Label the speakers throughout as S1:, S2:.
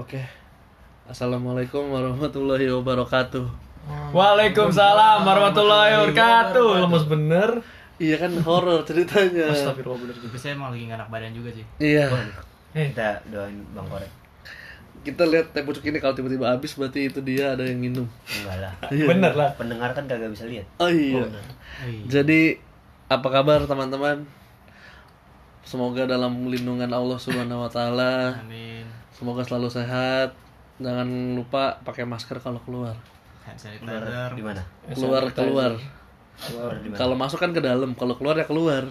S1: Oke. Assalamualaikum warahmatullahi wabarakatuh.
S2: Waalaikumsalam warahmatullahi wabarakatuh. Lemes bener.
S1: Iya kan horor ceritanya.
S2: Astagfirullah bener juga.
S3: Tapi saya emang lagi enak badan juga sih.
S1: Iya.
S2: Eh,
S4: Kita doain Bang Korek.
S1: Kita lihat teh pucuk ini kalau tiba-tiba habis berarti itu dia ada yang minum.
S4: Enggak lah.
S1: Iya.
S2: bener lah.
S4: Pendengar kan kagak bisa lihat.
S1: Oh iya.
S3: Iya.
S1: Jadi apa kabar teman-teman? Semoga dalam lindungan Allah Subhanahu wa taala.
S3: Amin.
S1: Semoga selalu sehat. Jangan lupa pakai masker kalau keluar.
S4: Keluar di mana?
S1: Keluar keluar.
S4: Keluar di mana?
S1: Kalau masuk kan ke dalam, kalau keluar ya keluar.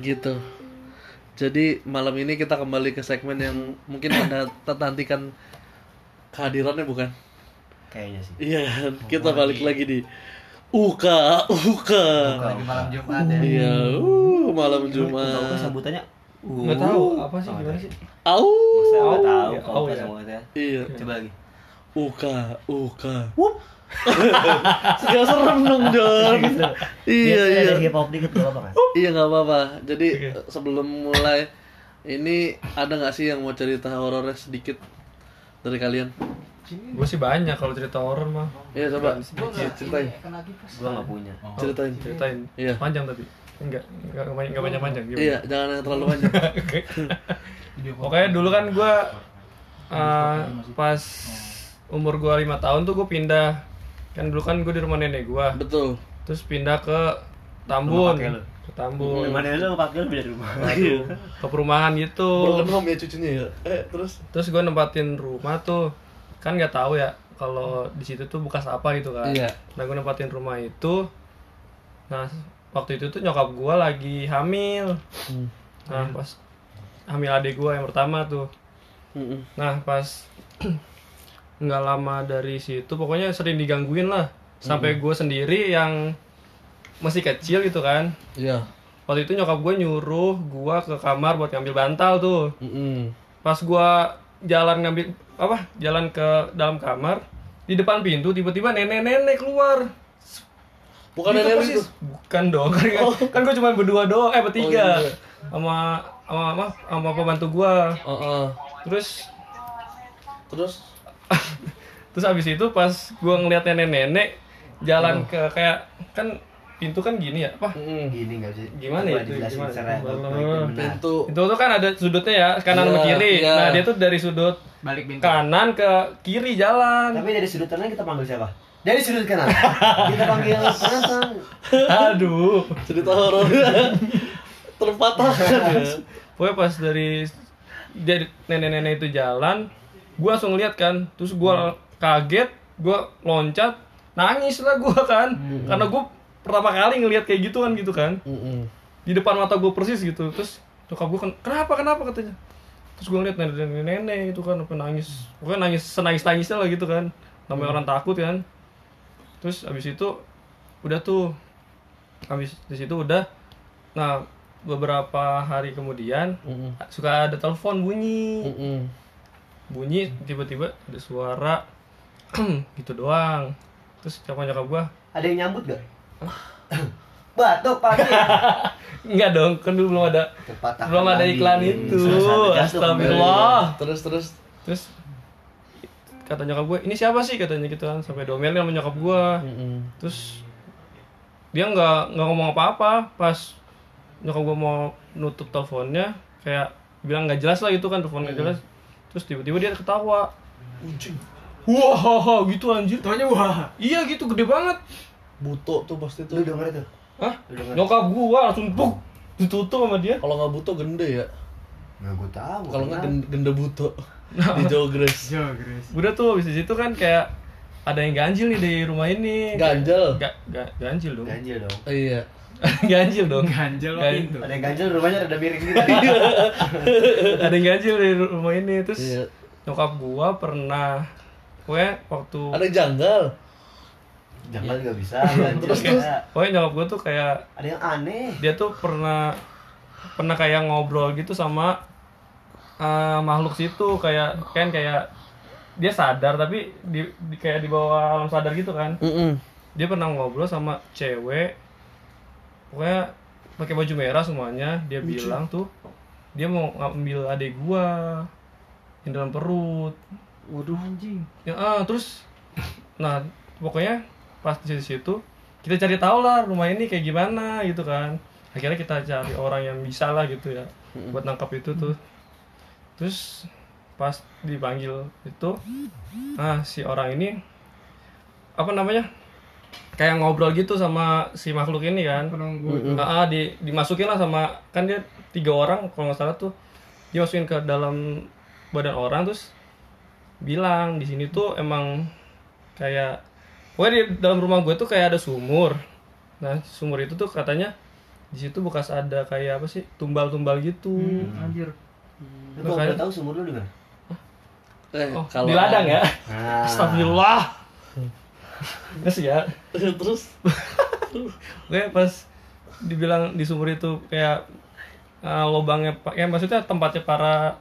S1: Gitu. Jadi malam ini kita kembali ke segmen yang mungkin anda nantikan kehadirannya bukan?
S4: Kayaknya sih.
S1: Iya kan? Kita balik lagi di Uka Uka.
S3: Lagi malam Jumat ya.
S1: Iya, uh, malam
S4: Tahu
S1: Jumat.
S4: sebutannya?
S2: Nggak tahu apa sih gimana sih?
S1: Au.
S4: Saya
S2: Oh,
S4: tahu
S2: iya.
S4: kalau pas
S2: iya.
S4: semuanya.
S1: Iya.
S4: Coba lagi.
S1: Uka Uka. Gak serem dong John. Iya iya.
S4: Ada hip hop dikit gak apa kan?
S1: Iya nggak apa-apa. Jadi sebelum mulai ini ada nggak sih yang mau cerita horornya sedikit dari kalian?
S2: Gue sih banyak kalau cerita horor mah.
S1: Iya coba ceritain,
S4: Gua enggak punya.
S1: ceritain.
S2: Ceritain.
S1: Iya.
S2: Panjang tapi. Enggak, enggak enggak enggak panjang-panjang gitu.
S1: Iya, jangan yang terlalu panjang.
S2: Pokoknya dulu kan gue pas umur gue lima tahun tuh gue pindah kan dulu kan gue di rumah nenek gue
S1: Betul.
S2: terus pindah ke Tambun ke Tambun
S4: Gimana lu pakai lu beda rumah?
S1: Iya.
S2: ke perumahan gitu
S1: home ya cucunya ya. Eh terus?
S2: terus gue nempatin rumah tuh kan nggak tahu ya kalau di situ tuh bekas apa gitu kan
S1: Iya.
S2: nah gue nempatin rumah itu nah waktu itu tuh nyokap gue lagi hamil
S1: Hmm.
S2: nah pas hamil adik gue yang pertama tuh
S1: Mm-mm.
S2: nah pas nggak lama dari situ pokoknya sering digangguin lah sampai gue sendiri yang masih kecil gitu kan
S1: Iya.
S2: waktu itu nyokap gue nyuruh gue ke kamar buat ngambil bantal tuh
S1: Mm-mm.
S2: pas gua jalan ngambil apa jalan ke dalam kamar di depan pintu tiba-tiba nenek-nenek keluar
S1: Bukan
S2: Gitu
S1: nenek itu.
S2: bukan dong kan, kan gue cuma berdua doang eh bertiga
S1: Oh, iya.
S2: sama sama apa sama pembantu gua
S1: Oh, oh.
S2: terus
S1: Terus?
S2: terus abis itu pas gua ngeliat nenek-nenek jalan ke kayak kan pintu kan gini ya apa
S1: Mm-mm.
S4: Gini enggak sih.
S2: Gimana itu?
S4: dijelasin
S2: Gimana?
S4: benar.
S1: Pintu.
S2: itu tuh kan ada sudutnya ya kanan sama
S1: Iya,
S2: kiri
S1: iya.
S2: nah dia tuh dari sudut
S3: Balik pintu.
S2: kanan ke kiri jalan
S4: Tapi dari sudut kanan kita panggil siapa? Dari sudut kanan. kita panggil penantang.
S2: aduh
S1: Cerita horor. Terpatahkan ya.
S2: Pokoknya pas dari dari nenek-nenek itu jalan, gua langsung lihat kan, terus gua kaget, gua loncat, nangis lah gua kan, karena gua pertama kali ngelihat kayak gitu kan gitu kan,
S1: Mm-mm.
S2: di depan mata gua persis gitu, terus nyokap gua kan, kenapa kenapa? katanya, terus gua ngeliat nenek-nenek itu kan, apa nangis, pokoknya nangis senangis nangisnya lah gitu kan, namanya orang takut kan, terus abis itu udah tuh, abis di situ udah, nah beberapa hari kemudian
S1: Mm-mm.
S2: suka ada telepon bunyi.
S1: Mm-mm.
S2: bunyi tiba-tiba ada suara gitu doang. Terus siapa nyokap gua
S4: Ada yang nyambut gak? Batuk pagi.
S2: enggak dong kan dulu belum ada
S4: Terpatah.
S2: belum ada iklan itu. Astagfirullah.
S1: Terus terus.
S2: terus kata nyokap gua ini siapa sih? katanya gitu kan sampai domelin sama nyokap
S1: Mm-mm.
S2: terus dia nggak nggak ngomong apa-apa. Pas nyokap gua mau nutup teleponnya kayak bilang nggak jelas lah gitu kan telepon nggak jelas. Terus tiba-tiba dia ketawa. Wah gitu anjir.
S3: Tuanya wah.
S2: iya gitu gede banget
S1: Buto tuh pasti
S4: Lu
S1: tuh.
S4: denger itu?
S2: Hah?
S4: Lu
S2: nyokap gua langsung buk ditutup sama dia
S1: Kalau nggak buto gende ya.
S4: Nggak gue tahu.
S1: Kalau nggak gende buto di Jogres.
S3: Jogres.
S2: udah tuh habis itu kan kayak ada yang ganjil nih di rumah ini
S1: Ganjel.
S2: Ga, ga- ganjil dong
S4: Ganjil dong.
S1: Iya.
S2: ganjil dong
S3: Ganjel mah
S2: Gan-
S3: pintu.
S4: Ada yang ganjil rumahnya ada miring gitu.
S2: ada yang ganjil di rumah ini terus
S1: Iya.
S2: nyokap gua pernah gue waktu
S1: Ada yang janggal.
S4: Jangan juga bisa. ganjil
S1: Terus,
S4: bisa.
S2: pokoknya nyokap gua tuh kayak
S4: Ada yang aneh.
S2: dia tuh pernah pernah kayak ngobrol gitu sama eh, makhluk situ kayak kan kayak dia sadar tapi di, di- kayak di bawah alam sadar gitu kan
S1: Mm-mm.
S2: dia pernah ngobrol sama cewek pokoknya pakai baju merah semuanya dia bilang tuh dia mau ngambil adik gua yang dalam perut
S3: Waduh anjing.
S2: ya ah, terus nah pokoknya pas di situ kita cari tahu lah rumah ini kayak gimana gitu kan. Akhirnya kita cari orang yang bisa lah gitu ya buat nangkap itu tuh. Terus pas dipanggil itu ah si orang ini apa namanya kayak ngobrol gitu sama si makhluk ini kan.
S5: Penunggu.
S2: Ah, ah, di dimasukin lah sama kan dia tiga orang kalau nggak salah tuh. Dia masukin ke dalam badan orang terus bilang di sini tuh emang kayak pokoknya di dalam rumah gue tuh kayak ada sumur. Nah sumur itu tuh katanya di situ bekas ada kayak apa sih? Tumbal-tumbal gitu.
S3: Anjir.
S4: Lu kok boleh tahu sumur lu di mana?
S1: Eh,
S2: oh,
S1: kalau
S2: di ladang ya?
S4: Nah,
S2: Astagfirullah. Terus ya?
S1: Terus
S2: gue pas dibilang di sumur itu kayak uh, lubangnya pak ya maksudnya tempatnya para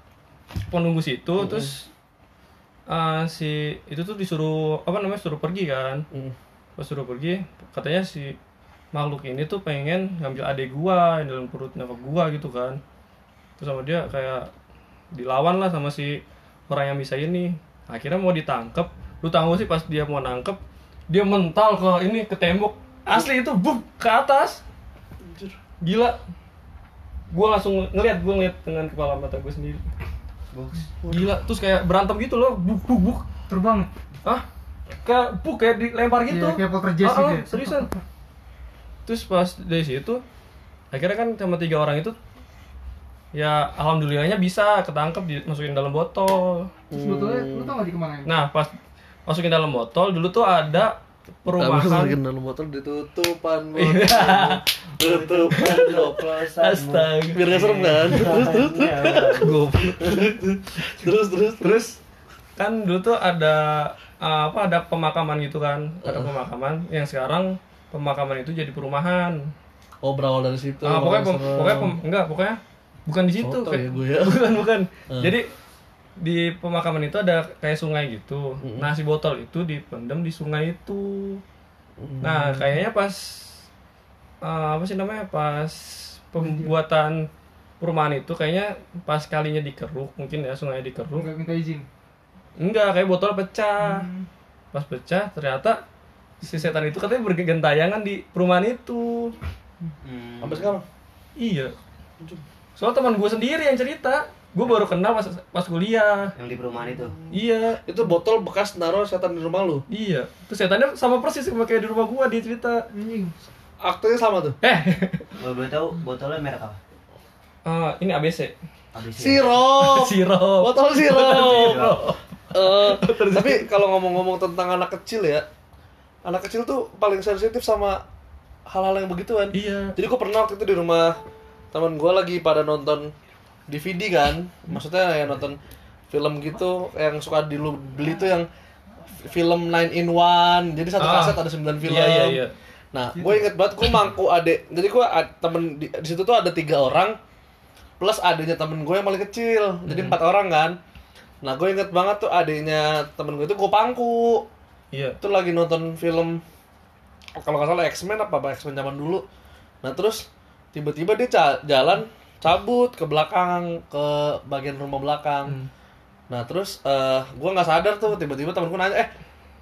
S2: penunggu situ terus uh, si itu tuh disuruh apa namanya suruh pergi kan.
S1: Mm.
S2: pas suruh pergi katanya si makhluk ini tuh pengen ngambil adik gua yang dalam perut nyokap gua gitu kan. Terus sama dia kayak dilawan lah sama si orang yang bisa ini. Akhirnya mau ditangkep. Lu tahu sih pas dia mau nangkep dia mental ke ini ke tembok. Asli itu buk ke atas. Gila. Gua langsung ngeliat gua ngeliat dengan kepala mata gue sendiri gila terus kayak berantem gitu loh buk buk buk.
S5: Terbang
S2: ah kayak buk kayak dilempar gitu.
S5: Iya, kayak poltergeist
S2: Ah, ah,
S5: gitu ya.
S2: seriusan. Terus pas dari situ akhirnya kan sama tiga orang itu ya alhamdulillahnya bisa ketangkep dimasukin dalam botol.
S5: Terus botolnya lu tau gak di ke mana
S2: nah pas masukin dalam botol dulu tuh ada
S1: Perumahan.
S2: perumahan
S1: dalam botol ditutupan
S2: Iya.
S1: botol. Tutupan oplosan.
S2: Astaga.
S1: Biar gak serem kan? Terus terus
S2: Goblok.
S1: terus terus
S2: terus kan dulu tuh ada uh, apa ada pemakaman gitu kan ada pemakaman yang sekarang pemakaman itu jadi perumahan
S1: Oh berawal dari situ.
S2: Ah, pokoknya pem- pokoknya pem- enggak pokoknya bukan di situ
S1: Soto
S2: kayak-
S1: ya gue ya.
S2: bukan bukan
S1: Hmm.
S2: jadi di pemakaman itu ada kayak sungai gitu nah si botol itu dipendam di sungai itu nah kayaknya pas eh, apa sih namanya pas pembuatan perumahan itu kayaknya pas kalinya dikeruk mungkin ya sungainya dikeruk.
S5: Nggak minta izin?
S2: Enggak kayak botol pecah. Pas pecah ternyata si setan itu katanya bergentayangan di perumahan itu.
S1: Sampai sekarang.
S2: iya. Soal teman gue sendiri yang cerita gue baru kenal pas pas kuliah.
S4: Yang di perumahan itu.
S2: iya.
S1: Itu botol bekas naruh setan di rumah lu.
S2: iya. Terus setannya sama persis sama kayak di rumah gue dia cerita.
S5: Anjing
S1: Aktornya sama tuh.
S2: eh
S4: boleh tahu botolnya merek apa?
S2: eh, ini ABC
S4: ABC.
S1: Sirop.
S2: sirup
S1: Botol sirop.
S2: Sirup.
S1: Eh, tapi kalau ngomong-ngomong tentang anak kecil ya, anak kecil tuh paling sensitif sama hal-hal yang begituan.
S2: iya
S1: Jadi gue pernah waktu itu di rumah teman gue lagi pada nonton DVD kan, maksudnya yang nonton film gitu yang suka di lu beli tuh yang film 9 in 1 jadi satu
S2: Ah.
S1: kaset ada 9 film
S2: Iya, iya, iya.
S1: Nah gue inget banget gue mangku adek jadi gue temen di, di situ tuh ada tiga orang plus adiknya temen gue yang paling kecil jadi
S2: Hmm.
S1: empat orang kan. Nah gue inget banget tuh adiknya temen gue itu gue pangku.
S2: Iya.
S1: Itu lagi nonton film kalau nggak salah X-Men apa apa X-Men zaman dulu. Nah terus tiba-tiba dia ca- jalan cabut ke belakang ke bagian rumah belakang.
S2: Hmm.
S1: nah terus eh gue nggak sadar tuh tiba-tiba temenku nanya eh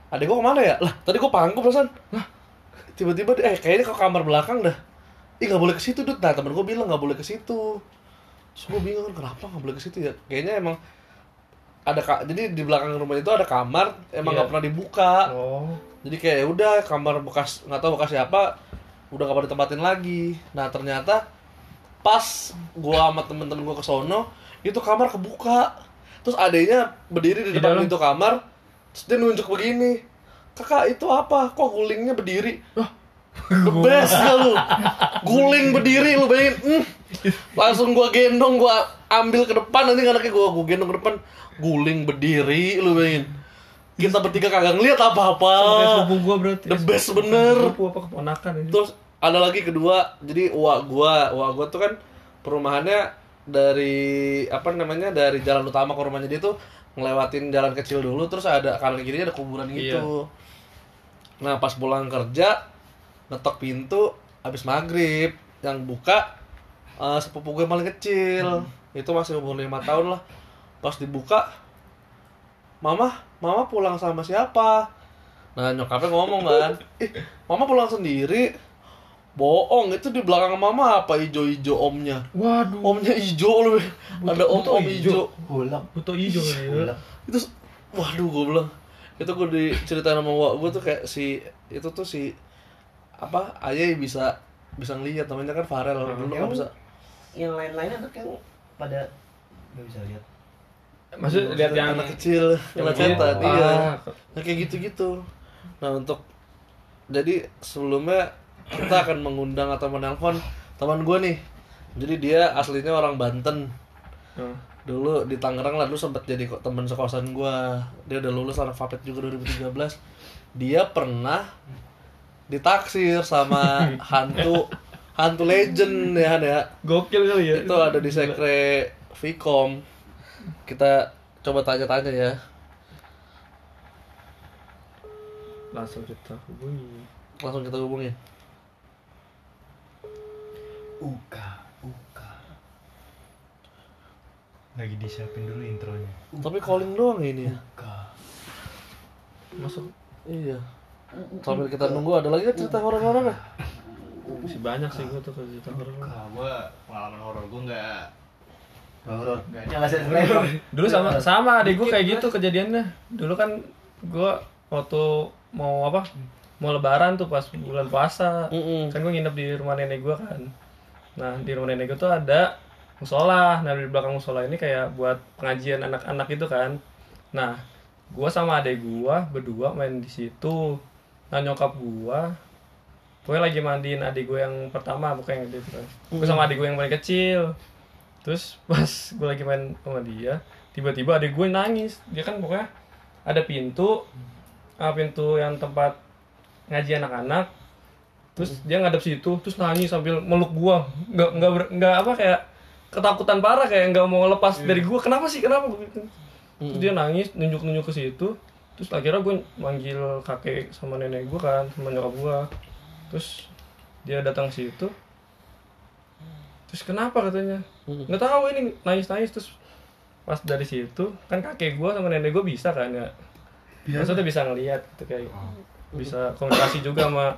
S1: adek gue ke mana ya? Lah tadi gue pangku perasaan. Lah tiba-tiba eh kayaknya ke kamar belakang dah. Ih nggak boleh ke situ dud nah temen gue bilang nggak boleh ke situ. Terus gue bingung kenapa nggak boleh ke situ ya? Kayaknya emang ada ka- jadi di belakang rumah itu ada kamar emang
S2: Iya.
S1: nggak pernah dibuka.
S2: Oh.
S1: Jadi kayak ya udah kamar bekas nggak tahu bekas siapa udah gak pada ditempatin lagi. Nah ternyata pas gua sama temen-temen gua ke sono itu kamar kebuka. Terus adanya berdiri di
S2: Di
S1: depan
S2: dalam?
S1: pintu kamar terus dia nunjuk begini kakak itu apa? Kok gulingnya berdiri? The best gak lu? Guling berdiri lu bayangin hmm. langsung gua gendong gua ambil ke depan nanti anaknya gua gua gendong ke depan. Guling berdiri lu bayangin. Kita bertiga kagak ngeliat apa-apa.
S2: Sepupu berarti.
S1: The best bener.
S2: Sepupu apa keponakan ini?
S1: Terus ada lagi kedua. Jadi uak gua uak gua tuh kan perumahannya dari apa namanya dari jalan utama ke rumahnya dia tuh ngelewatin jalan kecil dulu terus ada kanan kirinya ada kuburan gitu. Nah pas pulang kerja ngetok pintu habis maghrib yang buka eh, sepupu gue paling kecil. Itu masih umur lima tahun lah. Pas dibuka mama mama pulang sama siapa? Nah nyokapnya ngomong kan ih mama pulang sendiri bohong itu di belakang mama apa ijo-ijo omnya
S2: Waduh.
S1: omnya ijo loh ada om om
S2: ijo.
S1: ijo
S4: Hulak.
S2: Butuh hijau ya.
S1: Itu waduh gue bilang itu gue diceritain sama wak gue tuh kayak si itu tuh si apa ayah bisa bisa ngeliat namanya kan Farel dulu nggak
S4: Emang
S1: bisa
S4: Yang lain-lainnya tuh kan pada nggak bisa lihat.
S2: Maksud lihat yang
S1: anak kecil
S2: yang
S1: setan
S2: gitu.
S1: iya
S2: Ah.
S1: nah kayak gitu gitu nah untuk jadi sebelumnya kita akan mengundang atau menelpon teman gue nih. Jadi dia aslinya orang Banten.
S2: Hmm.
S1: dulu di Tangerang lah dulu sempat jadi kok teman sekosan gua. Dia udah lulus anak Fapet juga 2013 dia pernah ditaksir sama hantu hantu legend ya Han, ya.
S2: Gokil kali ya.
S1: itu ada di sekre Vcom. Kita coba tanya-tanya ya.
S2: Langsung kita hubungi.
S1: langsung kita hubungin
S4: Uka, uka.
S6: Lagi disiapin dulu intronya.
S1: tapi calling doang ini ya
S4: Uka.
S2: Masuk
S1: iya sambil kita nunggu ada lagi nggak cerita horor-horor ya
S2: masih banyak sih gua tuh cerita horor.
S6: Gue pengalaman horor gue nggak
S4: Horor. Flavor.
S2: Dulu sama sama adik gua kayak gitu kejadiannya. Dulu kan gua waktu mau apa? Mau lebaran tuh pas bulan puasa. Kan gua nginep di rumah nenek gua kan. Nah, di rumah nenek tuh ada musola. Nah, di belakang musola ini kayak buat pengajian anak-anak itu kan. Nah, gua sama adik gua berdua main di situ. Nah, nyokap gua Pokoknya lagi mandiin adik gue yang pertama, bukan yang gede kan. Gue sama adik gue yang paling kecil. Terus pas gue lagi main sama dia, tiba-tiba adik gue nangis. Dia kan pokoknya ada pintu, ah, pintu yang tempat ngaji anak-anak. Terus dia ngadep situ, terus nangis sambil meluk gua. Nggak nggak ber- nggak apa kayak ketakutan parah kayak nggak mau lepas dari gua. Kenapa sih? Kenapa Gua gitu. Terus dia nangis, nunjuk-nunjuk ke situ. Terus akhirnya gue manggil kakek sama nenek gua kan, sama nyokap gua. Terus dia datang ke situ. Terus kenapa katanya? Nggak tahu ini nangis-nangis terus pas dari situ kan kakek gua sama nenek gua bisa kan ya. Maksudnya bisa ngelihat gitu kayak bisa komunikasi juga sama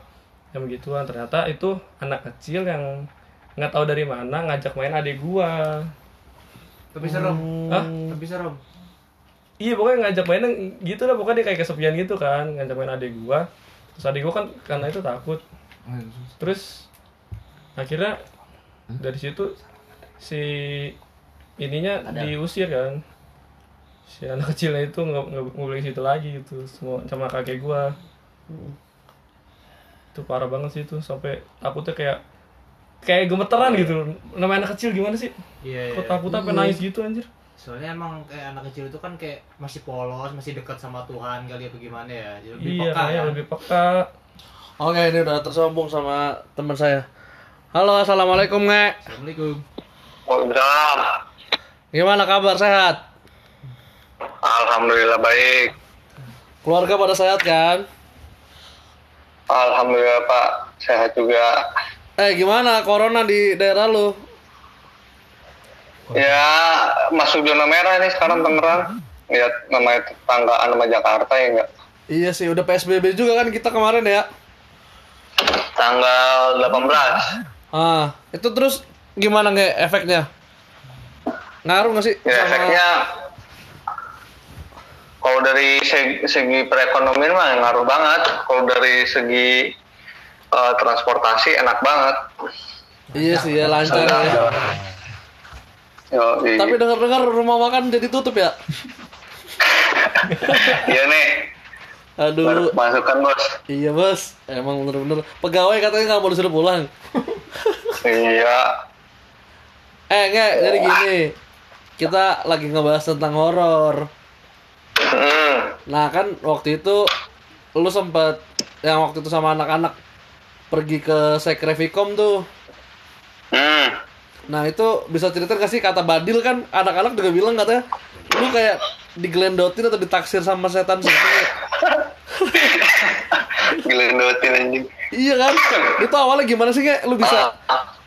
S2: yang begituan. Ternyata itu anak kecil yang nggak tahu dari mana ngajak main adik gua.
S3: Tapi serem.
S2: Hah?
S3: Tapi serem.
S2: Iya pokoknya ngajak main gitu lah pokoknya dia kayak kesepian gitu kan ngajak main adik gua. Terus adik gua kan karena itu takut. Terus akhirnya dari situ si ininya diusir kan. Si anak kecilnya itu nggak nggak boleh situ lagi gitu semua sama kakek gua. Itu parah banget sih itu sampai takutnya kayak kayak gemeteran gitu. Namanya anak kecil gimana sih?
S3: Iya,
S2: Kok takut apa nangis gitu anjir?
S3: Soalnya emang kayak anak kecil itu kan kayak masih polos, masih dekat sama Tuhan kali apa gimana ya. Jadi lebih
S2: Iya,
S3: peka kan.
S2: lebih peka.
S1: oke ini udah tersambung sama teman saya halo assalamualaikum nge
S3: Assalamualaikum.
S7: Waalaikumsalam.
S1: gimana kabar sehat
S7: Alhamdulillah baik.
S1: keluarga pada sehat kan
S7: Alhamdulillah Pak, sehat juga.
S1: eh gimana corona di daerah lu
S7: Ya masuk zona merah nih sekarang Tangerang. Lihat namanya tetanggaan sama Jakarta ya enggak.
S1: iya sih udah psbb juga kan kita kemarin ya
S7: Tanggal 18.
S1: ah itu terus gimana nge efeknya ngaruh nggak sih
S7: Ya efeknya kalau dari segi, segi perekonomian mah ngaruh banget. Kalau dari segi eh, transportasi enak banget.
S1: iya sih ya lancar ya.
S7: Yo, i-
S1: tapi dengar-dengar rumah makan jadi tutup ya?
S7: Iya nih,
S1: aduh.
S7: Masukan bos.
S1: iya bos. Emang bener-bener pegawai katanya nggak mau disuruh pulang.
S7: Iya,
S1: eh nge jadi gini. Kita lagi ngebahas tentang horor Nah kan waktu itu lu sempet yang waktu itu sama anak-anak pergi ke Sekre Vicom tuh.
S7: hmm.
S1: Nah itu bisa cerita gak sih kata Badil kan anak-anak juga bilang katanya lu kayak digelendotin atau ditaksir sama setan setan.
S7: Gelendotin anjing.
S1: iya kan? Itu awalnya gimana sih kayak lu bisa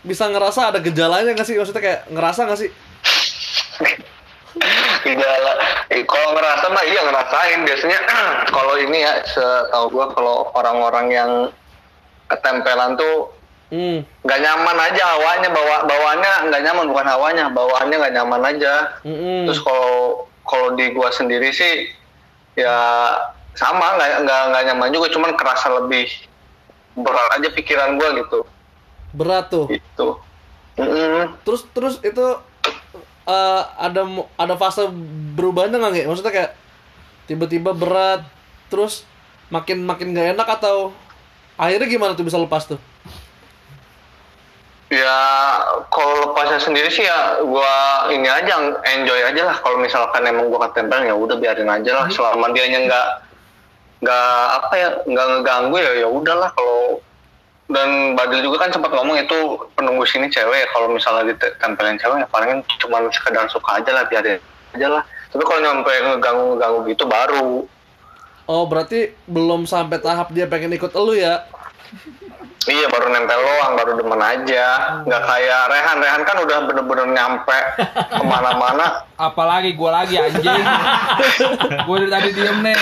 S1: bisa ngerasa ada gejalanya gak sih? Maksudnya kayak ngerasa gak sih?
S7: Gejala kalau ngerasa mah iya ngerasain biasanya kalau ini ya setahu gua kalau orang-orang yang ketempelan tuh
S1: Hmm.
S7: nggak nyaman aja hawanya bawa bawaannya nggak nyaman bukan hawanya bawaannya nggak nyaman aja
S1: Mm-mm.
S7: terus kalau kalau di gua sendiri sih ya sama nggak nggak nggak nyaman juga cuman kerasa lebih berat aja pikiran gua gitu
S1: Berat tuh.
S7: gitu Mm-mm.
S1: Terus terus itu eh, ada ada fase berubahnya nggak Nge? Maksudnya kayak tiba-tiba berat terus makin makin gak enak atau akhirnya gimana tuh bisa lepas tuh?
S7: Ya kalau lepasnya sendiri sih ya gua ini aja enjoy aja lah kalau misalkan emang gua ketempel ya udah biarin aja lah selama dianya nggak nggak apa ya nggak ngeganggu ya ya udahlah kalau dan Badil juga kan sempat ngomong itu penunggu sini cewek ya kalau misalnya ditempelin cewek ya palingan cuma sekedar suka aja lah biarin aja lah tapi kalau nyampe ngeganggu ngeganggu gitu baru
S1: Oh berarti belum sampai tahap dia pengen ikut elu ya?
S7: Iya baru nempel doang, baru demen aja. Nggak kayak Rehan, Rehan kan udah bener-bener nyampe ke mana-mana.
S8: Apalagi gua lagi anjing. gua dari tadi diem nih.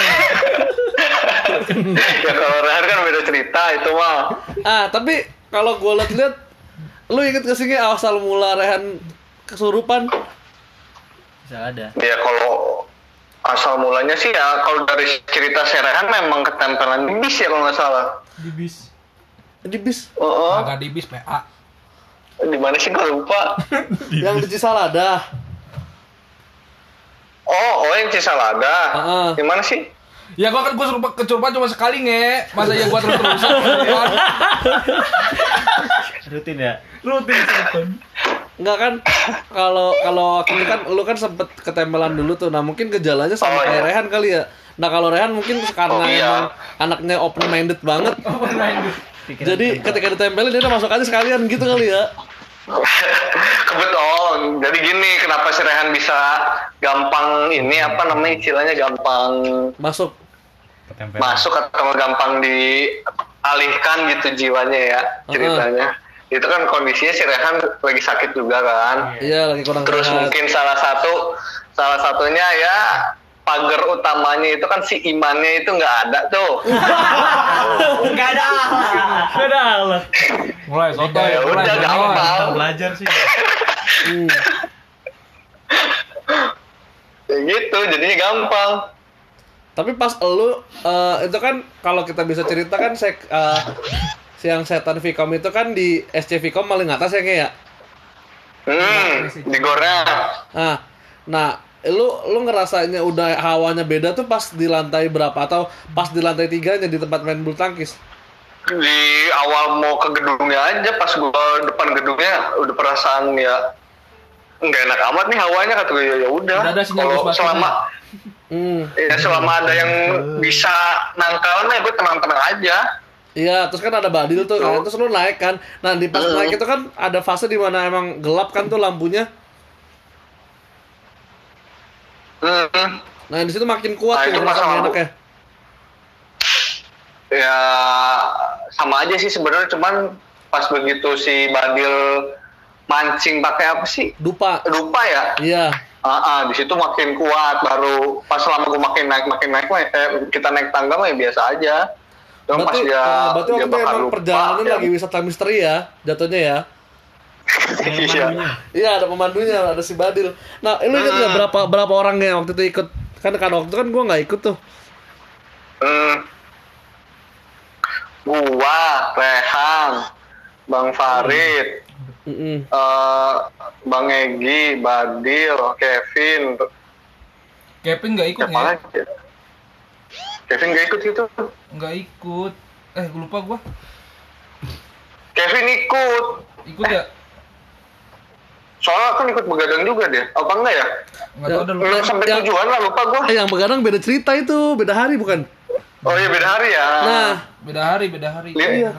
S7: Ya kalau Rehan kan beda cerita itu mah.
S1: Ah tapi kalau gue liat-liat, lu inget gak sih asal mula Rehan kesurupan?
S3: Bisa ada.
S7: Ya kalau asal mulanya sih ya kalau dari cerita si Rehan memang ketempelan di bis ya kalau nggak salah.
S8: Di bis.
S1: Di bis
S7: Oh,
S8: Agak di bis PA.
S7: di mana sih gue lupa.
S1: yang di Cisalada.
S7: Oh, oh yang Cisalada.
S1: Heeh.
S7: Di mana sih?
S8: Ya gua kan gua suruh kecurupan cuma sekali nge. Masa ya gua terus-terusan?
S6: Rutin ya?
S2: Rutin kesurupan.
S1: Enggak kan kalau kalau ini kan lu kan sempet ketempelan dulu tuh. Nah, mungkin gejalanya sama
S7: Oh,
S1: kayak
S7: iya.
S1: Rehan kali ya. Nah, kalau Rehan mungkin karena
S7: Oh, iya.
S1: emang anaknya open minded banget. Jadi ketika ditempelin dia udah masuk aja sekalian gitu kali ya.
S7: Kebetulan. Jadi gini, kenapa si Rehan bisa gampang ini apa namanya istilahnya gampang
S1: Masuk.
S6: Ketempelan.
S7: masuk atau gampang dialihkan gitu jiwanya ya ceritanya. Itu kan kondisinya si Rehan lagi sakit juga kan.
S1: Iya, lagi kurang
S7: Terus
S1: sehat.
S7: mungkin salah satu salah satunya ya pagar utamanya itu kan si imannya itu nggak ada tuh.
S4: Enggak ada.
S2: Gak ada alat.
S8: Mulai soto
S7: Ya udah gampang.
S6: Belajar sih.
S7: Ya gitu, jadinya gampang.
S1: Tapi pas elu eh, itu kan kalau kita bisa cerita kan sek eh, siang setan Vicom itu kan di SC Vicom paling atas ya kayak.
S7: Hmm, digoreng.
S1: Nah, nah lu lu ngerasanya udah hawanya beda tuh pas di lantai berapa atau pas di lantai tiganya di tempat main bulu tangkis?
S7: di awal mau ke gedungnya aja pas gua depan gedungnya udah perasaan ya nggak enak amat nih hawanya kata gue ya ya udah kalau selama
S1: Hmm.
S7: ya selama ada yang bisa nangkalnya gue tenang-tenang aja
S1: Iya, terus kan ada badil tuh kan, terus lu naik kan. Nah di pas naik itu kan ada fase di mana emang gelap kan tuh lampunya.
S7: Hmm.
S1: Nah di situ makin kuat
S7: Nah,
S1: tuh
S7: itu
S1: ngerasa
S7: masalah
S1: nggak enak
S7: bu.
S1: ya.
S7: sama aja sih sebenarnya cuman pas begitu si Badil mancing pakai apa sih
S1: Dupa.
S7: lupa ya
S1: Iya.
S7: Ah, ah, di situ makin kuat baru pas selama gue makin naik makin naik eh, kita naik tangga mah ya biasa aja Cuma pas
S1: Berarti,
S7: dia
S1: eh, berarti
S7: dia
S1: waktu itu emang
S7: lupa,
S1: perjalanannya
S7: ya.
S1: lagi wisata misteri ya, jatuhnya ya.
S7: Iya.
S1: Iya ada pemandunya, ada si Badil. Nah, lu ingat nggak berapa berapa orang yang waktu itu ikut? Kan kan waktu itu kan gua nggak ikut tuh.
S7: Hmm. Gua, Rehan, Bang Farid,
S1: Mm-mm.
S7: eh, Bang Egi, Badil, Kevin,
S8: Kevin nggak ikut
S7: siapa ya? Kevin gak ikut itu.
S8: Nggak ikut. Eh gua lupa gua.
S7: Kevin ikut.
S8: Ikut ya?
S7: Soalnya kan ikut begadang juga dia. Apa enggak ya?
S8: Nggak tahu udah lupa.
S7: Belum sampai
S1: yang-
S7: tujuan lah lupa gua.
S1: Eh yang begadang beda cerita itu, beda hari bukan?
S7: Oh iya beda hari ya.
S1: Nah,
S8: Beda hari, beda hari.
S7: Iya.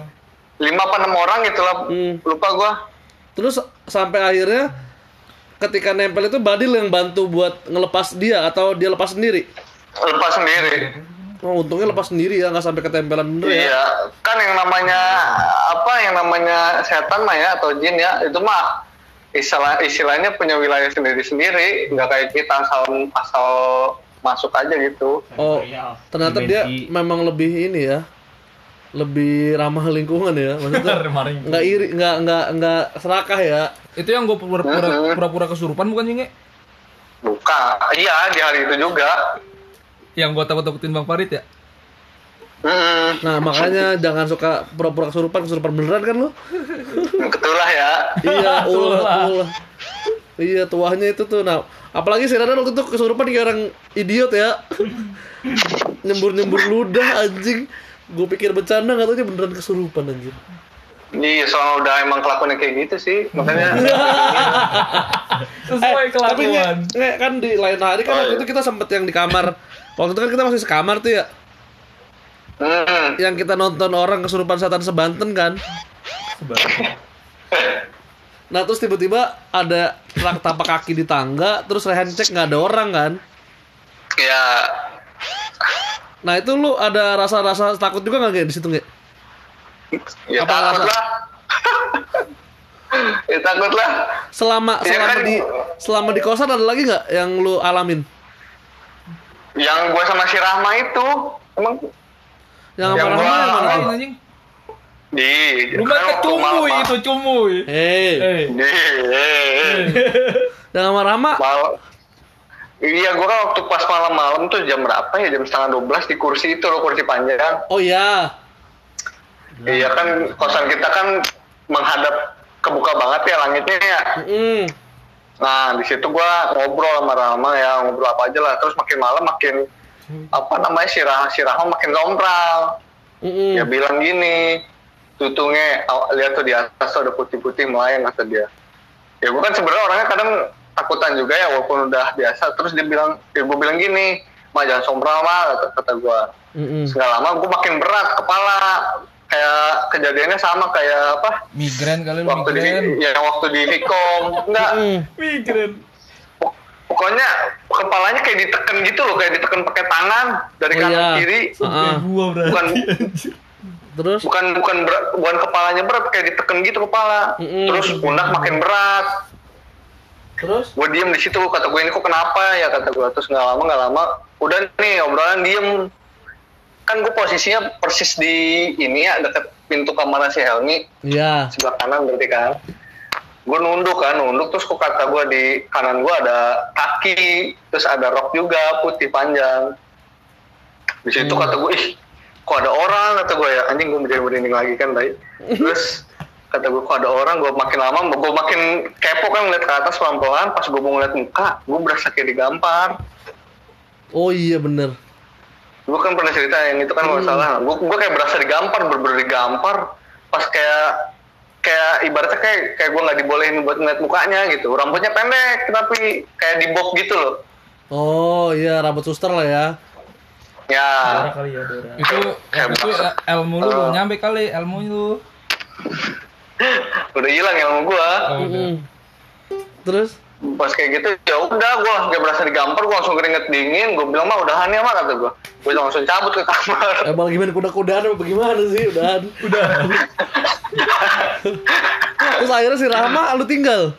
S7: lima apa enam orang gitu lah.
S1: Hmm.
S7: Lupa gua.
S1: terus sampai akhirnya ketika nempel itu Badil yang bantu buat ngelepas dia atau dia lepas sendiri?
S7: Lepas sendiri.
S1: Oh, untungnya lepas sendiri ya, nggak sampai ketempelan bener ya.
S7: Iya, kan yang namanya apa yang namanya setan mah ya atau jin ya itu mah istilah istilahnya punya wilayah sendiri sendiri, nggak kayak kita asal asal masuk aja gitu
S1: Oh,
S3: Sensorial.
S1: ternyata dia memang lebih ini ya. Lebih ramah lingkungan ya. Maksudnya
S2: Ramah lingkungan.
S1: nggak iri, nggak nggak nggak serakah ya.
S8: Itu yang gue pura-pura pura-pura kesurupan bukan Jinge?
S7: buka iya di hari itu juga
S8: Yang gue takut-takutin Bang Farid ya?
S7: Hmm,
S1: Nah, makanya jangan suka pura-pura kesurupan, kesurupan beneran kan lo?
S7: ketulah ya
S1: iya, ulah, ulah. Iya, tuahnya itu tuh. Nah, apalagi si Rana waktu itu kesurupan kayak orang idiot ya. Nyembur-nyembur ludah anjing. Gue pikir bercanda nggak tahu dia beneran kesurupan anjing.
S7: Iya, soalnya udah emang kelakuannya kayak gitu sih, makanya
S2: Sesuai
S1: Eh, tapi nge,
S2: kelakuan.
S1: nge, kan di lain hari kan waktu itu kita sempet yang di kamar. Waktu itu kan kita masih sekamar tuh ya. Yang kita nonton orang kesurupan setan sebanten kan. Nah terus tiba-tiba ada truk tapak kaki di tangga, terus Rehan cek nggak ada orang kan.
S7: ya
S1: Nah itu lu ada rasa-rasa takut juga nggak kayak di situ nggak?
S7: ya
S1: Apa
S7: takut
S1: rasa?
S7: lah ya takut lah
S1: Selama
S7: Iya
S1: selama
S7: kan?
S1: di selama di kosan ada lagi nggak yang lu alamin?
S7: yang gue sama si Rahma itu emang
S1: Yang
S7: Yang
S1: apa
S7: gua-
S1: namanya yang mana?
S8: Lain
S1: tuh?
S8: anjing.
S7: di
S2: Rumah ke cumuy itu cumuy.
S1: Hei,
S2: Eh,
S7: di eh,
S1: yang sama Rama?
S7: Mal- Iya, gua kan waktu pas malam-malam tuh jam berapa ya? Jam setengah 12 di kursi itu loh, kursi panjang.
S1: Oh iya,
S7: Iya kan, kosan kita kan menghadap kebuka banget ya langitnya ya.
S1: Mm.
S7: Nah, di situ gua ngobrol sama Rama ya, ngobrol apa aja lah. Terus makin malam makin apa namanya si Rama, si Rama makin sompral.
S1: Mm-mm.
S7: Dia bilang gini, tutungnya aw- lihat tuh di atas tuh ada putih-putih melayang kata dia. Ya gua kan sebenarnya orangnya kadang takutan juga ya walaupun udah biasa. Terus dia bilang, ya gua bilang gini, mah jangan sombral mah kata, kata gua.
S1: Mm-mm.
S7: Segala lama gua makin berat kepala. Kayak kejadiannya sama kayak apa?
S8: Migren kali lu
S7: Waktu di
S8: migren.
S7: ya waktu di Vicom. Enggak,
S1: Mm.
S2: migran.
S7: Pok- pokoknya kepalanya kayak diteken gitu loh, kayak diteken pakai tangan dari
S1: Oh,
S7: kanan
S1: iya.
S7: kiri.
S2: Gua berarti.
S7: Bukan
S1: Terus?
S7: bukan bukan berat, bukan kepalanya berat kayak diteken gitu kepala.
S1: Mm-mm.
S7: Terus pundak makin berat.
S1: Terus?
S7: Gue diem di situ kata gue ini kok kenapa ya kata gue terus nggak lama nggak lama udah nih obrolan diem kan gue posisinya persis di ini ya deket pintu kamar si Helmi
S1: Iya.
S7: sebelah kanan berarti kan gue nunduk kan nunduk terus kok kata gue di kanan gue ada kaki terus ada rok juga putih panjang. Di situ
S1: Hmm.
S7: kata gue ih kok ada orang? kata gue ya. Anjing gue merinding merinding lagi kan tadi terus kata gue kok ada orang? Gue makin lama gue makin kepo kan ngeliat ke atas pelan pelan pas gue mau ngeliat muka gue berasa kayak digampar.
S1: Oh iya bener.
S7: gue kan pernah cerita yang itu kan nggak salah. Gue gue kayak berasa digampar bener digampar. Pas kayak kayak ibaratnya kayak kayak gue nggak dibolehin buat ngeliat mukanya gitu rambutnya pendek tapi kayak di bob gitu loh
S1: Oh iya rambut suster lah ya.
S7: ya
S2: Dora kali ya Dora.
S8: Itu
S7: Kayak
S8: itu ilmu lu belum nyampe kali ilmu lu.
S7: udah hilang ilmu gue
S8: Oh, udah.
S1: Mm. Terus?
S7: pas kayak gitu ya udah gue kayak berasa digampar gue langsung keringet dingin gue bilang mah udahan ya mah kata gue gue langsung cabut ke kamar
S1: Emang gimana kuda-kudaan apa bagaimana sih? Udahan. Udah. Terus akhirnya si Rahma lu tinggal.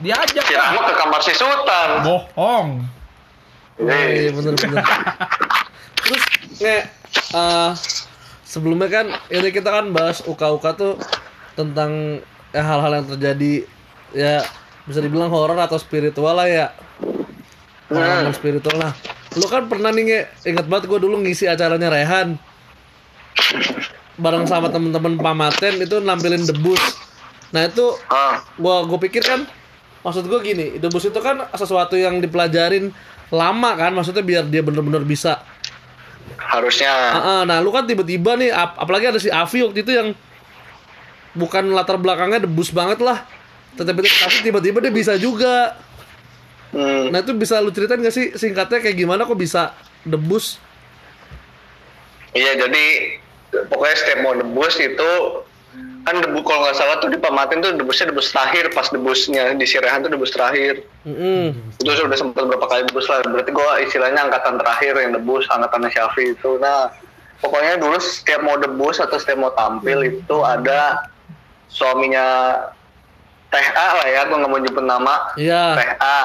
S8: Diajak.
S7: si Rahma ke kamar si Sultan
S8: Bohong.
S1: Oh, iya bener bener. Terus nge eh, sebelumnya kan ini kita kan bahas uka-uka tuh tentang eh, hal-hal yang terjadi ya bisa dibilang horor atau spiritual lah ya. Pengalaman spiritual lah. Lu kan pernah nih nge, ingat banget gue dulu ngisi acaranya Rehan bareng sama temen-temen pamaten itu nampilin debus. Nah itu
S7: ah.
S1: gua gue pikir kan maksud gue gini debus itu kan sesuatu yang dipelajarin lama kan maksudnya biar dia bener-bener bisa.
S7: Harusnya.
S1: Ah, ah, nah lu kan tiba-tiba nih ap- apalagi ada si Avi waktu itu yang bukan latar belakangnya debus banget lah. Tetapi tapi tiba-tiba dia bisa juga.
S7: Hmm,
S1: nah itu bisa lu ceritain gak sih singkatnya kayak gimana kok bisa debus
S7: Iya jadi pokoknya setiap mau debus itu kan debu kalau nggak salah tuh di Pamatin tuh debusnya debus terakhir pas debusnya di Sirehan tuh debus terakhir.
S1: Mm-mm.
S7: itu sudah sempat berapa kali debus lah. Berarti gua istilahnya angkatan terakhir yang debus angkatan Syafi itu. Nah pokoknya dulu setiap mau debus atau setiap mau tampil itu ada suaminya Teh A lah ya gua nggak mau nyebut nama.
S1: Iya.
S7: Teh A.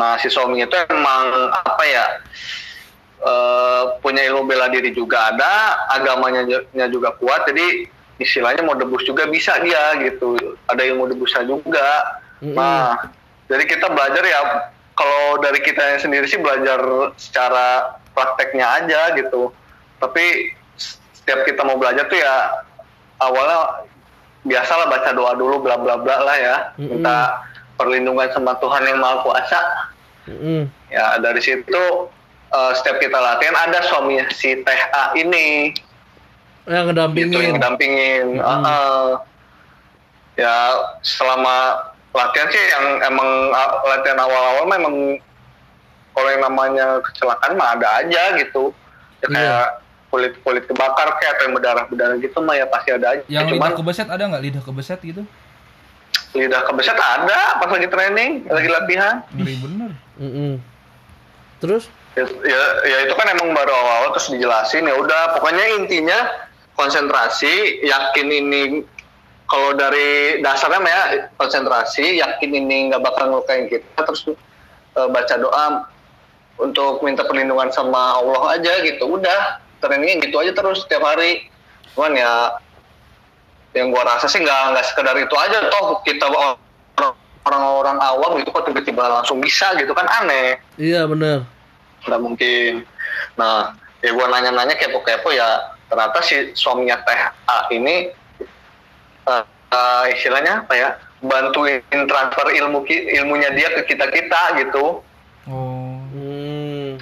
S7: Nah si suaminya itu emang apa ya eh, punya ilmu bela diri juga ada, agamanya ju- nya juga kuat, jadi istilahnya mau debus juga bisa dia gitu. Ada ilmu debusnya juga.
S1: Mm-mm.
S7: Nah jadi kita belajar ya kalau dari kita sendiri sih belajar secara prakteknya aja gitu. Tapi setiap kita mau belajar tuh ya awalnya biasalah baca doa dulu bla bla bla lah ya
S1: Mm-mm.
S7: minta perlindungan sama Tuhan yang maha kuasa
S1: Mm-mm.
S7: ya dari situ eh, setiap kita latihan ada suaminya si Teh A ini
S1: Yang
S7: gitu yang
S1: ngedampingin.
S7: ngedampingin
S1: Mm.
S7: Heeh. ya selama latihan sih yang emang latihan awal-awal memang kalau yang namanya kecelakaan mah ada aja gitu ya
S1: Iya.
S7: kayak kulit kulit kebakar kayak atau yang berdarah berdarah gitu mah ya pasti ada aja
S8: Yang
S7: cuman
S8: lidah kebeset ada nggak lidah kebeset gitu?
S7: lidah kebeset ada pas lagi training lagi latihan
S8: Ngeri bener.
S1: Mm-mm. Terus?
S7: Ya, ya, ya itu kan emang baru awal terus dijelasin. Ya udah pokoknya intinya konsentrasi yakin ini kalau dari dasarnya ya konsentrasi yakin ini nggak bakal ngelukain kita terus eh, baca doa untuk minta perlindungan sama Allah aja gitu. Udah trainingnya gitu aja terus setiap hari. Cuman ya yang gua rasa sih nggak nggak sekedar itu aja toh kita orang- orang-orang awam gitu kok tiba-tiba langsung bisa gitu kan aneh.
S1: Iya bener.
S7: Nggak mungkin. Nah, ya gua nanya-nanya kepo-kepo ya ternyata si suaminya Teh A ini eh, eh, istilahnya apa ya bantuin transfer ilmu ki- ilmunya dia ke kita kita gitu.
S8: Oh.
S1: Hmm.